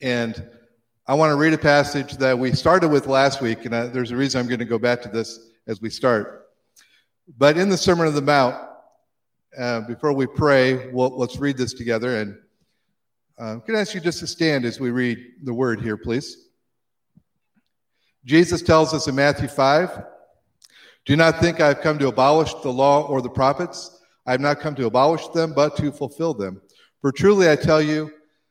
And I want to read a passage that we started with last week, and I, there's a reason I'm going to go back to this as we start. But in the Sermon on the Mount, uh, before we pray, we'll, let's read this together. And uh, can I ask you just to stand as we read the word here, please? Jesus tells us in Matthew 5 Do not think I have come to abolish the law or the prophets. I have not come to abolish them, but to fulfill them. For truly I tell you,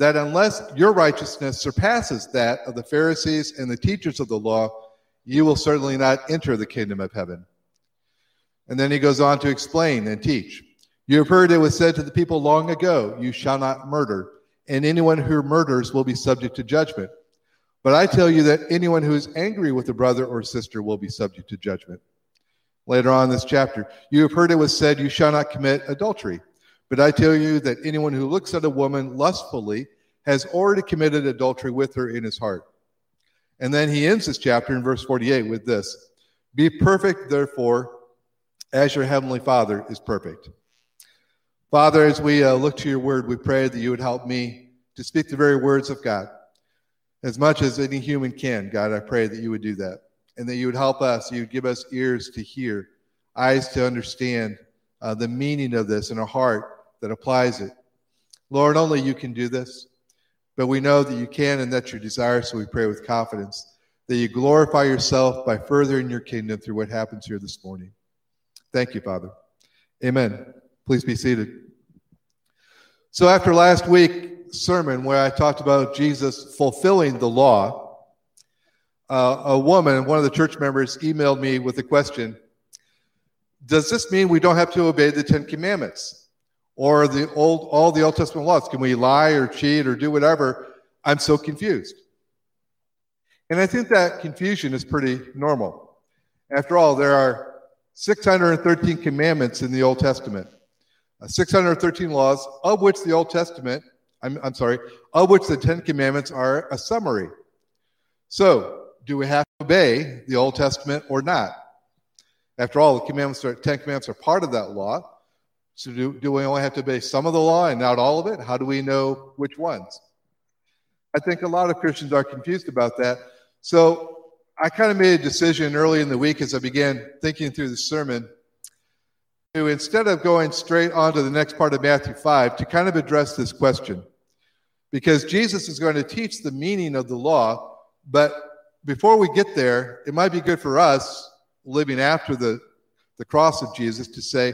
that unless your righteousness surpasses that of the Pharisees and the teachers of the law, you will certainly not enter the kingdom of heaven. And then he goes on to explain and teach. You have heard it was said to the people long ago, You shall not murder, and anyone who murders will be subject to judgment. But I tell you that anyone who is angry with a brother or sister will be subject to judgment. Later on in this chapter, you have heard it was said, You shall not commit adultery. But I tell you that anyone who looks at a woman lustfully has already committed adultery with her in his heart. And then he ends this chapter in verse 48 with this Be perfect, therefore, as your heavenly Father is perfect. Father, as we uh, look to your word, we pray that you would help me to speak the very words of God as much as any human can. God, I pray that you would do that and that you would help us. You would give us ears to hear, eyes to understand uh, the meaning of this, and a heart that applies it. Lord, only you can do this, but we know that you can and that's your desire, so we pray with confidence that you glorify yourself by furthering your kingdom through what happens here this morning. Thank you, Father. Amen. Please be seated. So, after last week's sermon where I talked about Jesus fulfilling the law, uh, a woman, one of the church members, emailed me with a question Does this mean we don't have to obey the Ten Commandments or the old, all the Old Testament laws? Can we lie or cheat or do whatever? I'm so confused. And I think that confusion is pretty normal. After all, there are 613 commandments in the Old Testament, uh, 613 laws, of which the Old Testament I'm, I'm sorry, of which the Ten Commandments are a summary. So, do we have to obey the Old Testament or not? After all, the commandments are, Ten Commandments are part of that law. So, do, do we only have to obey some of the law and not all of it? How do we know which ones? I think a lot of Christians are confused about that. So, I kind of made a decision early in the week as I began thinking through the sermon to instead of going straight on to the next part of Matthew 5, to kind of address this question because Jesus is going to teach the meaning of the law. But before we get there, it might be good for us living after the, the cross of Jesus to say,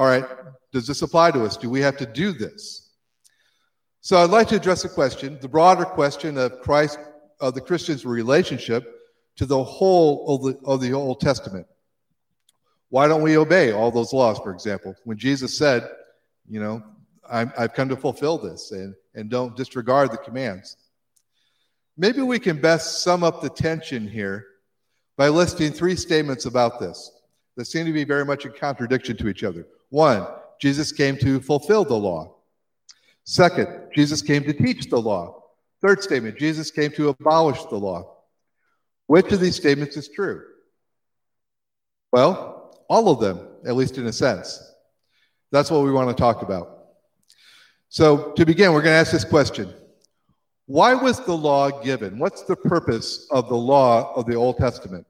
all right, does this apply to us? Do we have to do this? So I'd like to address a question, the broader question of Christ, of the Christian's relationship to the whole of the, of the Old Testament. Why don't we obey all those laws, for example? When Jesus said, you know, i have come to fulfill this, and and don't disregard the commands. Maybe we can best sum up the tension here by listing three statements about this that seem to be very much in contradiction to each other. One, Jesus came to fulfill the law. Second, Jesus came to teach the law. Third statement, Jesus came to abolish the law. Which of these statements is true? Well, all of them, at least in a sense. That's what we want to talk about. So, to begin, we're going to ask this question Why was the law given? What's the purpose of the law of the Old Testament?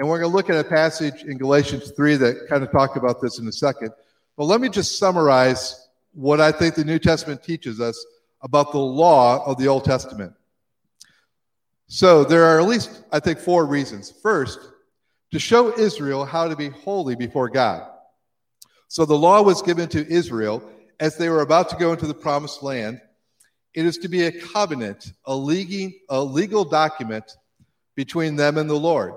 And we're going to look at a passage in Galatians 3 that kind of talk about this in a second. But let me just summarize what I think the New Testament teaches us about the law of the Old Testament. So there are at least, I think, four reasons. First, to show Israel how to be holy before God. So the law was given to Israel as they were about to go into the promised land, it is to be a covenant, a legal document between them and the Lord.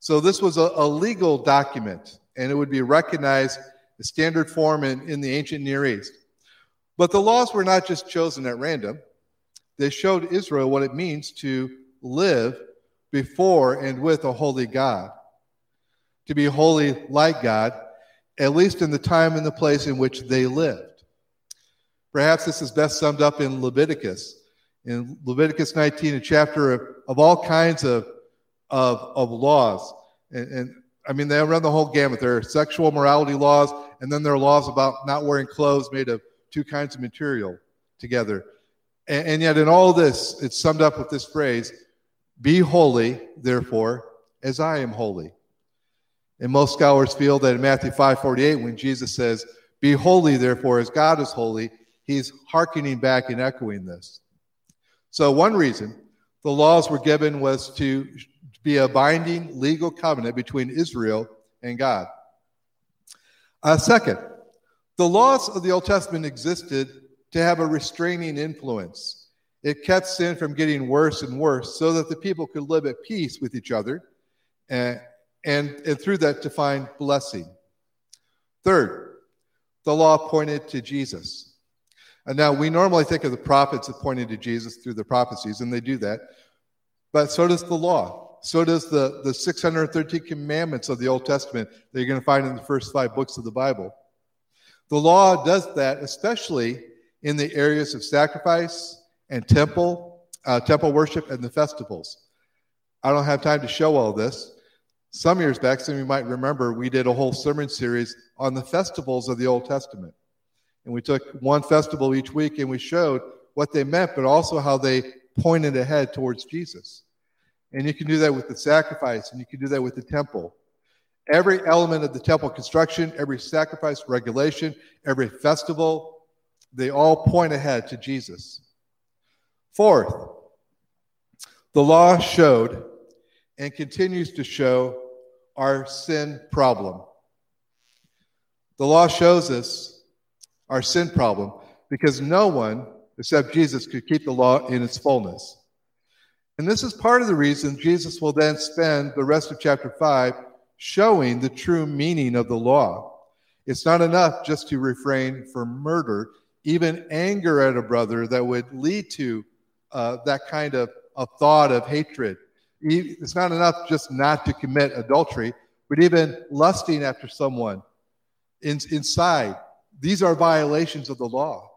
So this was a, a legal document, and it would be recognized as standard form in, in the ancient Near East. But the laws were not just chosen at random. They showed Israel what it means to live before and with a holy God, to be holy like God, at least in the time and the place in which they lived. Perhaps this is best summed up in Leviticus. In Leviticus 19, a chapter of, of all kinds of, of, of laws. And, and I mean, they run the whole gamut. There are sexual morality laws, and then there are laws about not wearing clothes made of two kinds of material together. And, and yet, in all this, it's summed up with this phrase Be holy, therefore, as I am holy. And most scholars feel that in Matthew 5:48, when Jesus says, Be holy, therefore, as God is holy, he's hearkening back and echoing this. So, one reason the laws were given was to be a binding legal covenant between Israel and God. Uh, second, the laws of the Old Testament existed to have a restraining influence. It kept sin from getting worse and worse so that the people could live at peace with each other and, and, and through that to find blessing. Third, the law pointed to Jesus. And now we normally think of the prophets as pointing to Jesus through the prophecies, and they do that. But so does the law so does the, the 613 commandments of the Old Testament that you're going to find in the first five books of the Bible. The law does that, especially in the areas of sacrifice and temple, uh, temple worship, and the festivals. I don't have time to show all this. Some years back, some of you might remember, we did a whole sermon series on the festivals of the Old Testament. And we took one festival each week and we showed what they meant, but also how they pointed ahead towards Jesus. And you can do that with the sacrifice, and you can do that with the temple. Every element of the temple construction, every sacrifice regulation, every festival, they all point ahead to Jesus. Fourth, the law showed and continues to show our sin problem. The law shows us our sin problem because no one except Jesus could keep the law in its fullness. And this is part of the reason Jesus will then spend the rest of chapter 5 showing the true meaning of the law. It's not enough just to refrain from murder, even anger at a brother that would lead to uh, that kind of a thought of hatred. It's not enough just not to commit adultery, but even lusting after someone in, inside. These are violations of the law.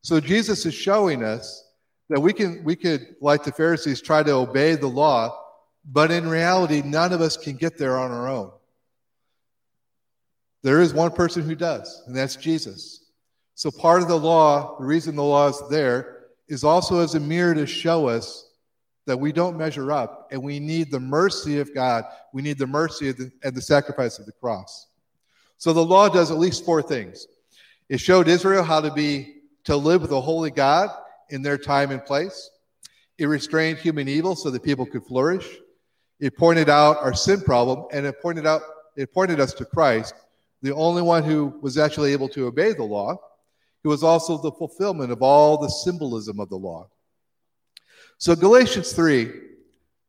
So Jesus is showing us that we can we could like the pharisees try to obey the law but in reality none of us can get there on our own. There is one person who does and that's jesus. So part of the law the reason the law is there is also as a mirror to show us that we don't measure up and we need the mercy of god. We need the mercy the, and the sacrifice of the cross. So the law does at least four things. It showed israel how to be to live with a holy god in their time and place. It restrained human evil so that people could flourish. It pointed out our sin problem, and it pointed out it pointed us to Christ, the only one who was actually able to obey the law. He was also the fulfillment of all the symbolism of the law. So Galatians 3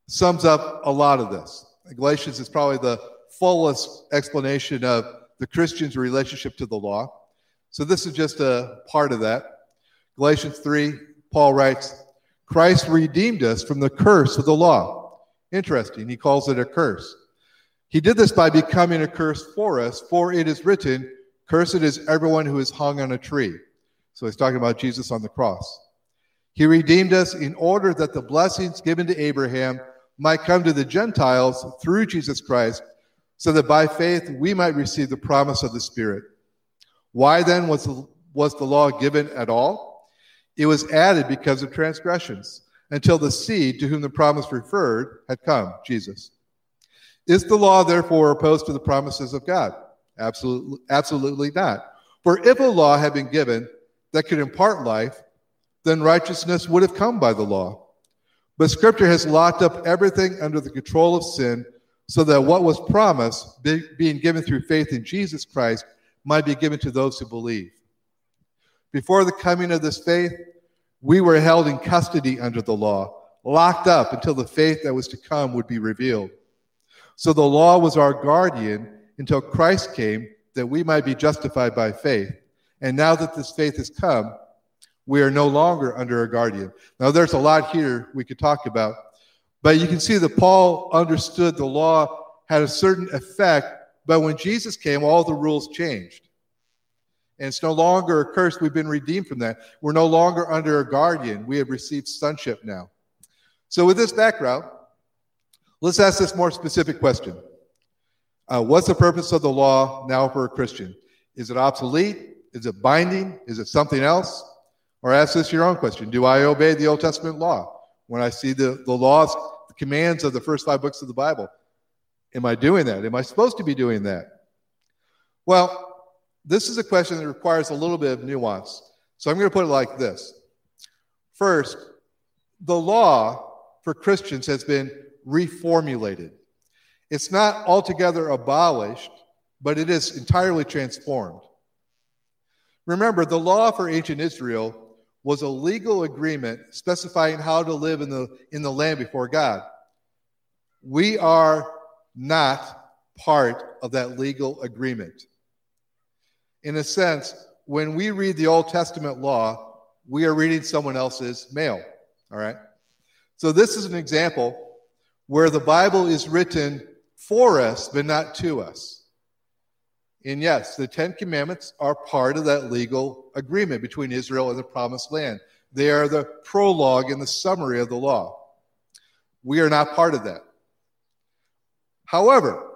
sums up a lot of this. Galatians is probably the fullest explanation of the Christian's relationship to the law. So this is just a part of that. Galatians 3 Paul writes, Christ redeemed us from the curse of the law. Interesting. He calls it a curse. He did this by becoming a curse for us, for it is written, Cursed is everyone who is hung on a tree. So he's talking about Jesus on the cross. He redeemed us in order that the blessings given to Abraham might come to the Gentiles through Jesus Christ, so that by faith we might receive the promise of the Spirit. Why then was the, was the law given at all? It was added because of transgressions until the seed to whom the promise referred had come, Jesus. Is the law therefore opposed to the promises of God? Absolutely, absolutely not. For if a law had been given that could impart life, then righteousness would have come by the law. But Scripture has locked up everything under the control of sin, so that what was promised, being given through faith in Jesus Christ, might be given to those who believe. Before the coming of this faith, we were held in custody under the law, locked up until the faith that was to come would be revealed. So the law was our guardian until Christ came that we might be justified by faith. And now that this faith has come, we are no longer under a guardian. Now, there's a lot here we could talk about, But you can see that Paul understood the law had a certain effect, but when Jesus came, all the rules changed. And it's no longer a curse. We've been redeemed from that. We're no longer under a guardian. We have received sonship now. So, with this background, let's ask this more specific question uh, What's the purpose of the law now for a Christian? Is it obsolete? Is it binding? Is it something else? Or ask this your own question Do I obey the Old Testament law? When I see the, the laws, the commands of the first five books of the Bible, am I doing that? Am I supposed to be doing that? Well, this is a question that requires a little bit of nuance. So I'm going to put it like this First, the law for Christians has been reformulated. It's not altogether abolished, but it is entirely transformed. Remember, the law for ancient Israel was a legal agreement specifying how to live in the, in the land before God. We are not part of that legal agreement. In a sense, when we read the Old Testament law, we are reading someone else's mail. All right? So, this is an example where the Bible is written for us, but not to us. And yes, the Ten Commandments are part of that legal agreement between Israel and the Promised Land. They are the prologue and the summary of the law. We are not part of that. However,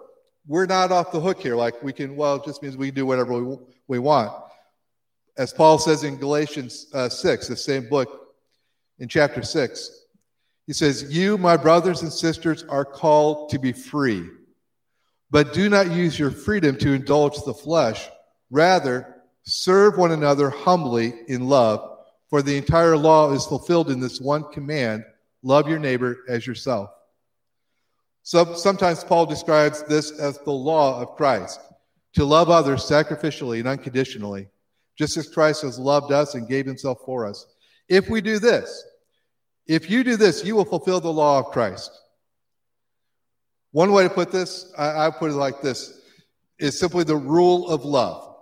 we're not off the hook here. Like we can, well, it just means we can do whatever we, we want. As Paul says in Galatians uh, 6, the same book, in chapter 6, he says, You, my brothers and sisters, are called to be free. But do not use your freedom to indulge the flesh. Rather, serve one another humbly in love, for the entire law is fulfilled in this one command love your neighbor as yourself. So, sometimes Paul describes this as the law of Christ to love others sacrificially and unconditionally, just as Christ has loved us and gave himself for us. If we do this, if you do this, you will fulfill the law of Christ. One way to put this, I, I put it like this, is simply the rule of love.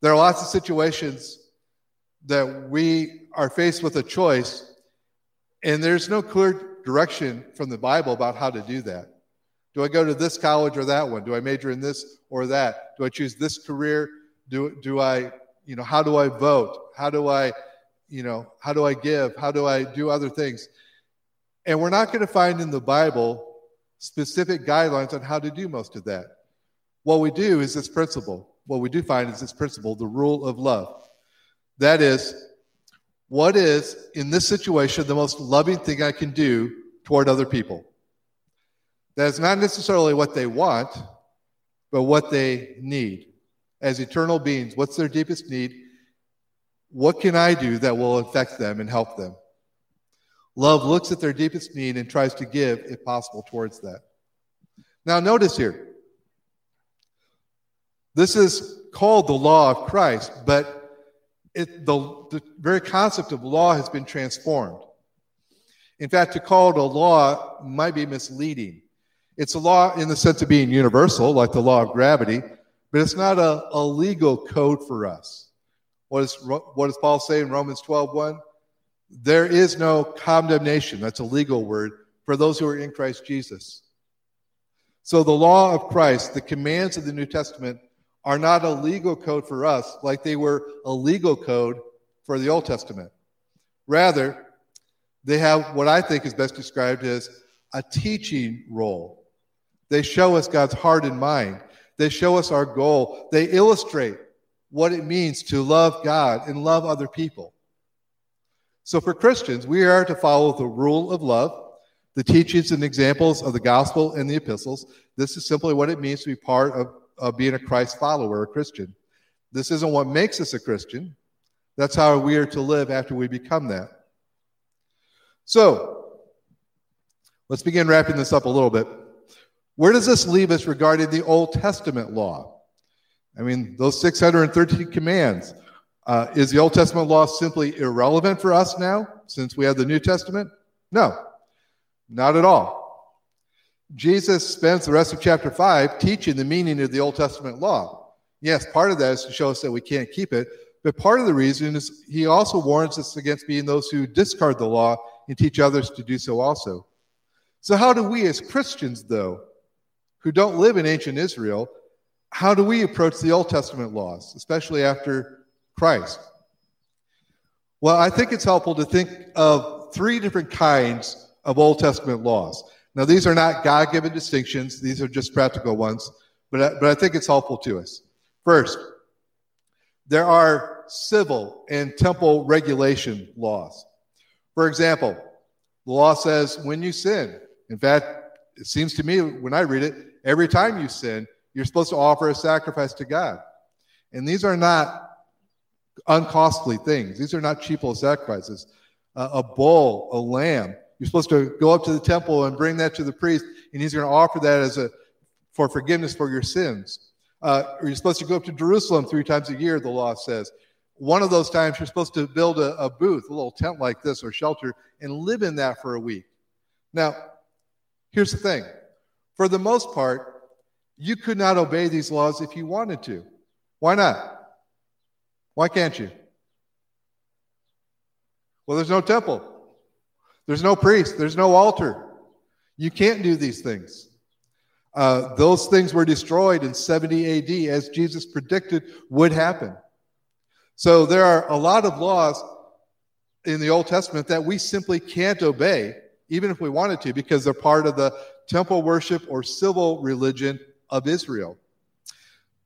There are lots of situations that we are faced with a choice, and there's no clear direction from the Bible about how to do that. Do I go to this college or that one? Do I major in this or that? Do I choose this career? Do, do I, you know, how do I vote? How do I, you know, how do I give? How do I do other things? And we're not going to find in the Bible specific guidelines on how to do most of that. What we do is this principle. What we do find is this principle, the rule of love. That is, what is, in this situation, the most loving thing I can do toward other people? That is not necessarily what they want, but what they need. As eternal beings, what's their deepest need? What can I do that will affect them and help them? Love looks at their deepest need and tries to give, if possible, towards that. Now, notice here. This is called the law of Christ, but it, the, the very concept of law has been transformed. In fact, to call it a law might be misleading. It's a law in the sense of being universal, like the law of gravity, but it's not a, a legal code for us. What, is, what does Paul say in Romans 12 1? There is no condemnation, that's a legal word, for those who are in Christ Jesus. So the law of Christ, the commands of the New Testament, are not a legal code for us like they were a legal code for the Old Testament. Rather, they have what I think is best described as a teaching role. They show us God's heart and mind. They show us our goal. They illustrate what it means to love God and love other people. So, for Christians, we are to follow the rule of love, the teachings and examples of the gospel and the epistles. This is simply what it means to be part of, of being a Christ follower, a Christian. This isn't what makes us a Christian. That's how we are to live after we become that. So, let's begin wrapping this up a little bit. Where does this leave us regarding the Old Testament law? I mean, those 613 commands. Uh, is the Old Testament law simply irrelevant for us now since we have the New Testament? No, not at all. Jesus spends the rest of chapter 5 teaching the meaning of the Old Testament law. Yes, part of that is to show us that we can't keep it, but part of the reason is he also warns us against being those who discard the law and teach others to do so also. So, how do we as Christians, though, who don't live in ancient Israel, how do we approach the Old Testament laws, especially after Christ? Well, I think it's helpful to think of three different kinds of Old Testament laws. Now, these are not God given distinctions, these are just practical ones, but I, but I think it's helpful to us. First, there are civil and temple regulation laws. For example, the law says when you sin, in fact, it seems to me when I read it, every time you sin, you're supposed to offer a sacrifice to God. And these are not uncostly things, these are not cheap little sacrifices. Uh, a bull, a lamb, you're supposed to go up to the temple and bring that to the priest, and he's going to offer that as a for forgiveness for your sins. Uh, you're supposed to go up to Jerusalem three times a year, the law says. One of those times, you're supposed to build a, a booth, a little tent like this or shelter, and live in that for a week. Now, here's the thing for the most part, you could not obey these laws if you wanted to. Why not? Why can't you? Well, there's no temple. There's no priest, there's no altar. You can't do these things. Uh, those things were destroyed in 70 AD, as Jesus predicted would happen. So there are a lot of laws in the Old Testament that we simply can't obey, even if we wanted to, because they're part of the temple worship or civil religion of Israel.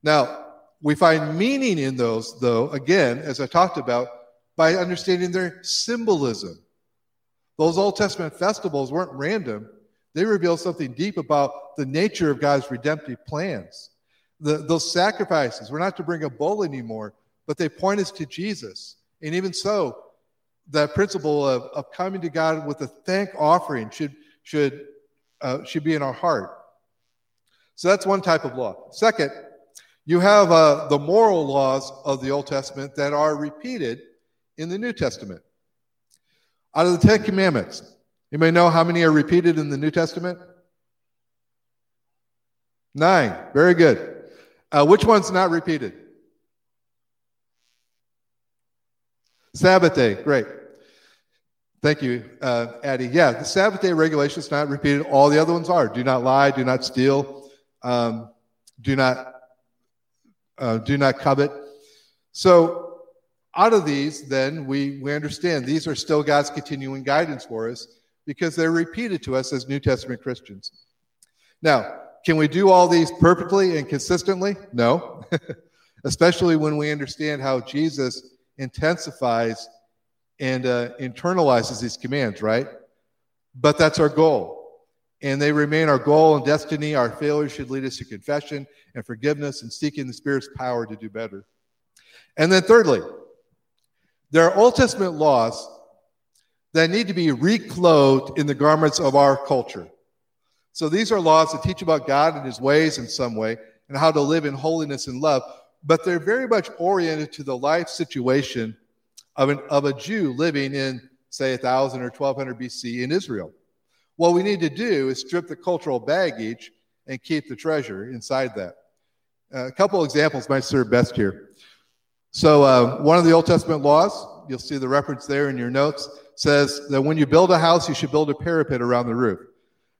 Now, we find meaning in those, though, again, as I talked about, by understanding their symbolism. Those Old Testament festivals weren't random, they reveal something deep about the nature of God's redemptive plans. The, those sacrifices were not to bring a bull anymore, but they point us to Jesus. And even so, that principle of, of coming to God with a thank offering should, should, uh, should be in our heart. So that's one type of law. Second, you have uh, the moral laws of the Old Testament that are repeated in the New Testament. Out of the Ten Commandments, you may know how many are repeated in the New Testament? Nine. Very good. Uh, which one's not repeated? Sabbath day. Great. Thank you, uh, Addie. Yeah, the Sabbath day regulation is not repeated. All the other ones are. Do not lie. Do not steal. Um, do not uh, do not covet. So out of these, then, we, we understand these are still God's continuing guidance for us because they're repeated to us as New Testament Christians. Now, can we do all these perfectly and consistently? No, especially when we understand how Jesus intensifies and uh, internalizes these commands, right? But that's our goal. And they remain our goal and destiny. Our failures should lead us to confession and forgiveness and seeking the Spirit's power to do better. And then, thirdly, there are Old Testament laws that need to be reclothed in the garments of our culture. So these are laws that teach about God and his ways in some way and how to live in holiness and love, but they're very much oriented to the life situation of, an, of a Jew living in, say, 1000 or 1200 BC in Israel. What we need to do is strip the cultural baggage and keep the treasure inside that. Uh, a couple examples might serve best here. So, uh, one of the Old Testament laws, you'll see the reference there in your notes, says that when you build a house, you should build a parapet around the roof.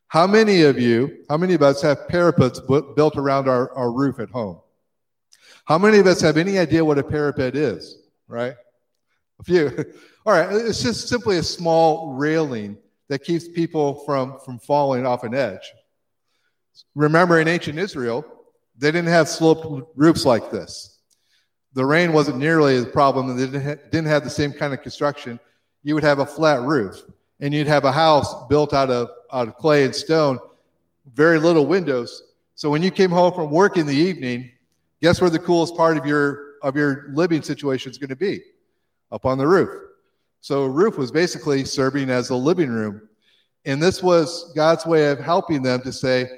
How many of you, how many of us have parapets built around our, our roof at home? How many of us have any idea what a parapet is, right? A few. All right, it's just simply a small railing that keeps people from, from falling off an edge. Remember, in ancient Israel, they didn't have sloped roofs like this the rain wasn't nearly a problem and they didn't have the same kind of construction, you would have a flat roof and you'd have a house built out of, out of clay and stone, very little windows. So when you came home from work in the evening, guess where the coolest part of your of your living situation is going to be? Up on the roof. So a roof was basically serving as a living room. And this was God's way of helping them to say,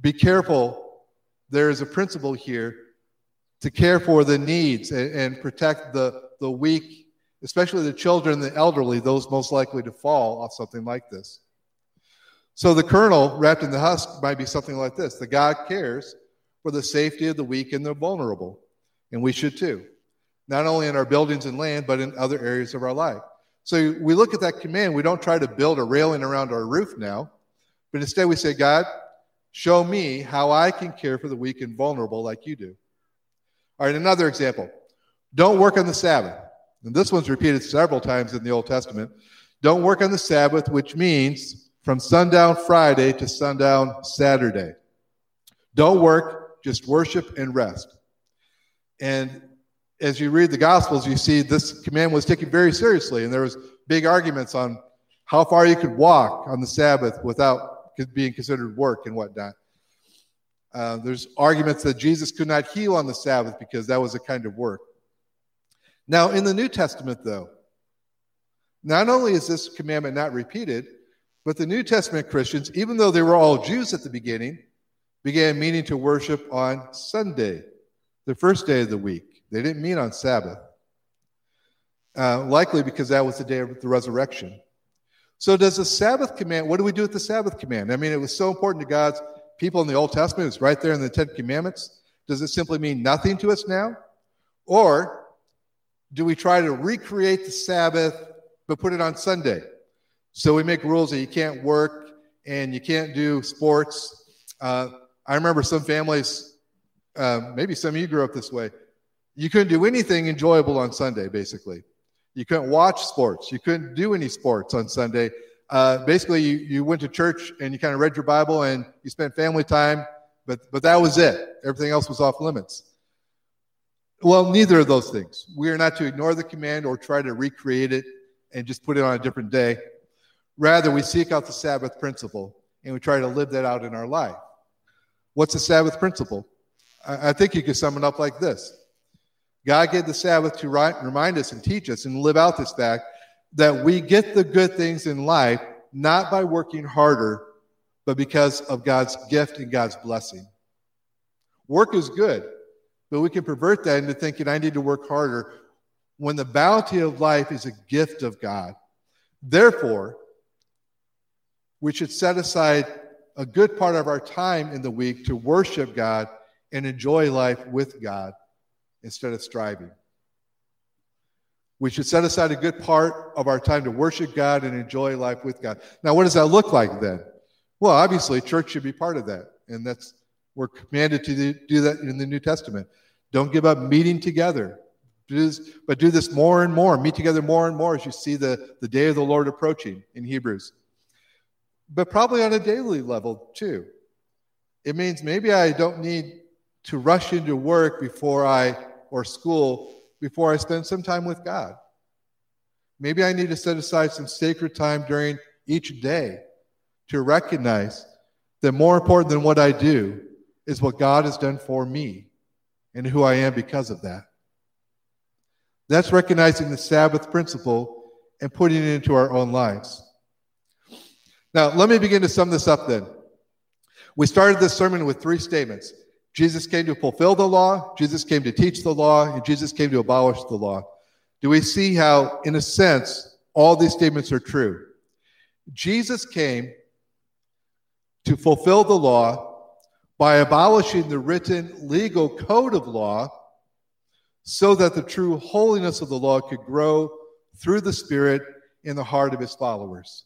be careful. There is a principle here to care for the needs and, and protect the, the weak, especially the children the elderly, those most likely to fall off something like this. So the kernel wrapped in the husk might be something like this the God cares for the safety of the weak and the vulnerable, and we should too, not only in our buildings and land, but in other areas of our life. So we look at that command, we don't try to build a railing around our roof now. But instead, we say, God, show me how I can care for the weak and vulnerable like you do. All right, another example. Don't work on the Sabbath. And this one's repeated several times in the Old Testament. Don't work on the Sabbath, which means from sundown Friday to sundown Saturday. Don't work, just worship and rest. And as you read the Gospels, you see this command was taken very seriously, and there was big arguments on how far you could walk on the Sabbath without being considered work and whatnot. Uh, there's arguments that Jesus could not heal on the Sabbath because that was a kind of work. Now, in the New Testament, though, not only is this commandment not repeated, but the New Testament Christians, even though they were all Jews at the beginning, began meaning to worship on Sunday, the first day of the week. They didn't mean on Sabbath, uh, likely because that was the day of the resurrection. So, does the Sabbath command, what do we do with the Sabbath command? I mean, it was so important to God's people in the Old Testament, it's right there in the Ten Commandments. Does it simply mean nothing to us now? Or do we try to recreate the Sabbath but put it on Sunday? So we make rules that you can't work and you can't do sports. Uh, I remember some families, uh, maybe some of you grew up this way. You couldn't do anything enjoyable on Sunday, basically. You couldn't watch sports. You couldn't do any sports on Sunday. Uh, basically, you, you went to church and you kind of read your Bible and you spent family time, but, but that was it. Everything else was off limits. Well, neither of those things. We are not to ignore the command or try to recreate it and just put it on a different day. Rather, we seek out the Sabbath principle and we try to live that out in our life. What's the Sabbath principle? I, I think you could sum it up like this God gave the Sabbath to remind us and teach us and live out this fact that we get the good things in life not by working harder, but because of God's gift and God's blessing. Work is good, but we can pervert that into thinking I need to work harder when the bounty of life is a gift of God. Therefore, we should set aside a good part of our time in the week to worship God and enjoy life with God instead of striving. We should set aside a good part of our time to worship God and enjoy life with God. Now, what does that look like then? Well, obviously, church should be part of that. And that's, we're commanded to do that in the New Testament. Don't give up meeting together, but do this more and more. Meet together more and more as you see the, the day of the Lord approaching in Hebrews. But probably on a daily level too. It means maybe I don't need to rush into work before I or school before I spend some time with God. Maybe I need to set aside some sacred time during each day to recognize that more important than what I do is what God has done for me and who I am because of that. That's recognizing the Sabbath principle and putting it into our own lives. Now, let me begin to sum this up then. We started this sermon with three statements Jesus came to fulfill the law, Jesus came to teach the law, and Jesus came to abolish the law. Do we see how, in a sense, all these statements are true? Jesus came to fulfill the law by abolishing the written legal code of law so that the true holiness of the law could grow through the Spirit in the heart of his followers.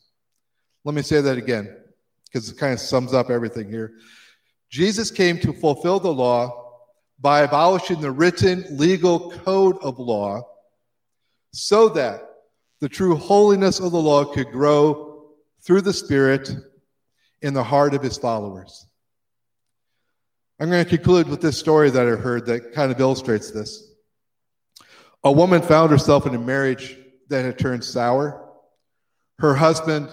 Let me say that again because it kind of sums up everything here. Jesus came to fulfill the law by abolishing the written legal code of law so that the true holiness of the law could grow through the Spirit in the heart of his followers. I'm going to conclude with this story that I heard that kind of illustrates this. A woman found herself in a marriage that had turned sour. Her husband,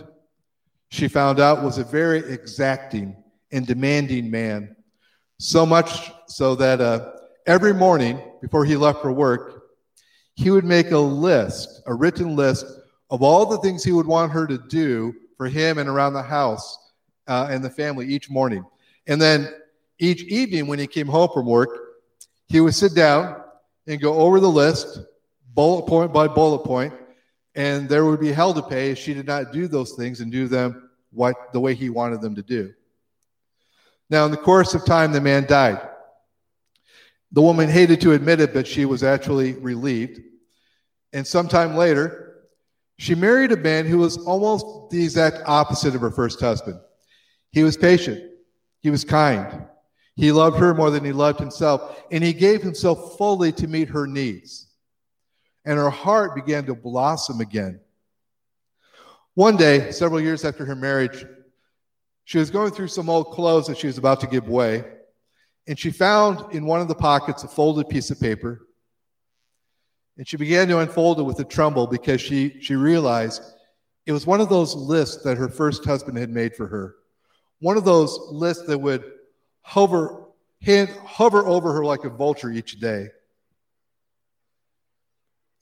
she found out, was a very exacting and demanding man. So much so that uh, every morning before he left for work, he would make a list, a written list of all the things he would want her to do for him and around the house uh, and the family each morning. And then each evening when he came home from work, he would sit down and go over the list, bullet point by bullet point, and there would be hell to pay if she did not do those things and do them what the way he wanted them to do. Now, in the course of time, the man died. The woman hated to admit it, but she was actually relieved. And sometime later, she married a man who was almost the exact opposite of her first husband. He was patient. He was kind. He loved her more than he loved himself, and he gave himself fully to meet her needs. And her heart began to blossom again. One day, several years after her marriage, she was going through some old clothes that she was about to give away, and she found in one of the pockets a folded piece of paper. And she began to unfold it with a tremble because she, she realized it was one of those lists that her first husband had made for her. One of those lists that would hover, hand, hover over her like a vulture each day.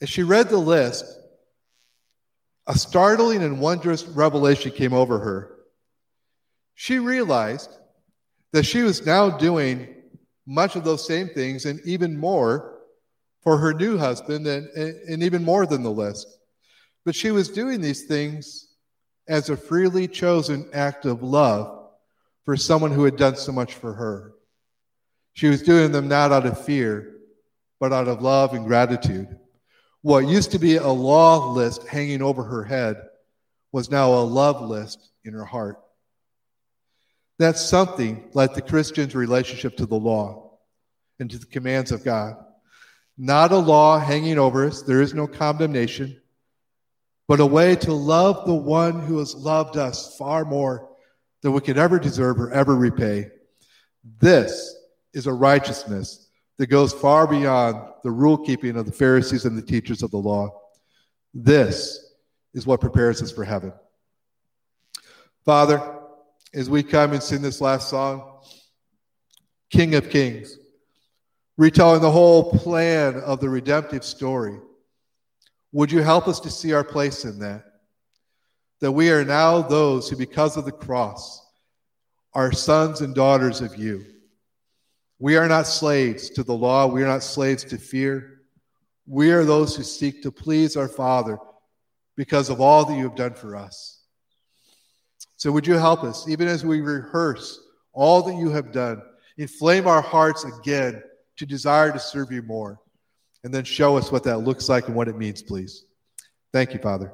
As she read the list, a startling and wondrous revelation came over her. She realized that she was now doing much of those same things and even more for her new husband and, and even more than the list. But she was doing these things as a freely chosen act of love for someone who had done so much for her. She was doing them not out of fear, but out of love and gratitude. What used to be a law list hanging over her head was now a love list in her heart. That's something like the Christian's relationship to the law and to the commands of God. Not a law hanging over us, there is no condemnation, but a way to love the one who has loved us far more than we could ever deserve or ever repay. This is a righteousness that goes far beyond the rule keeping of the Pharisees and the teachers of the law. This is what prepares us for heaven. Father, as we come and sing this last song, King of Kings, retelling the whole plan of the redemptive story, would you help us to see our place in that? that we are now those who, because of the cross, are sons and daughters of you. We are not slaves to the law, we are not slaves to fear. We are those who seek to please our Father because of all that you have done for us. So, would you help us, even as we rehearse all that you have done, inflame our hearts again to desire to serve you more, and then show us what that looks like and what it means, please. Thank you, Father.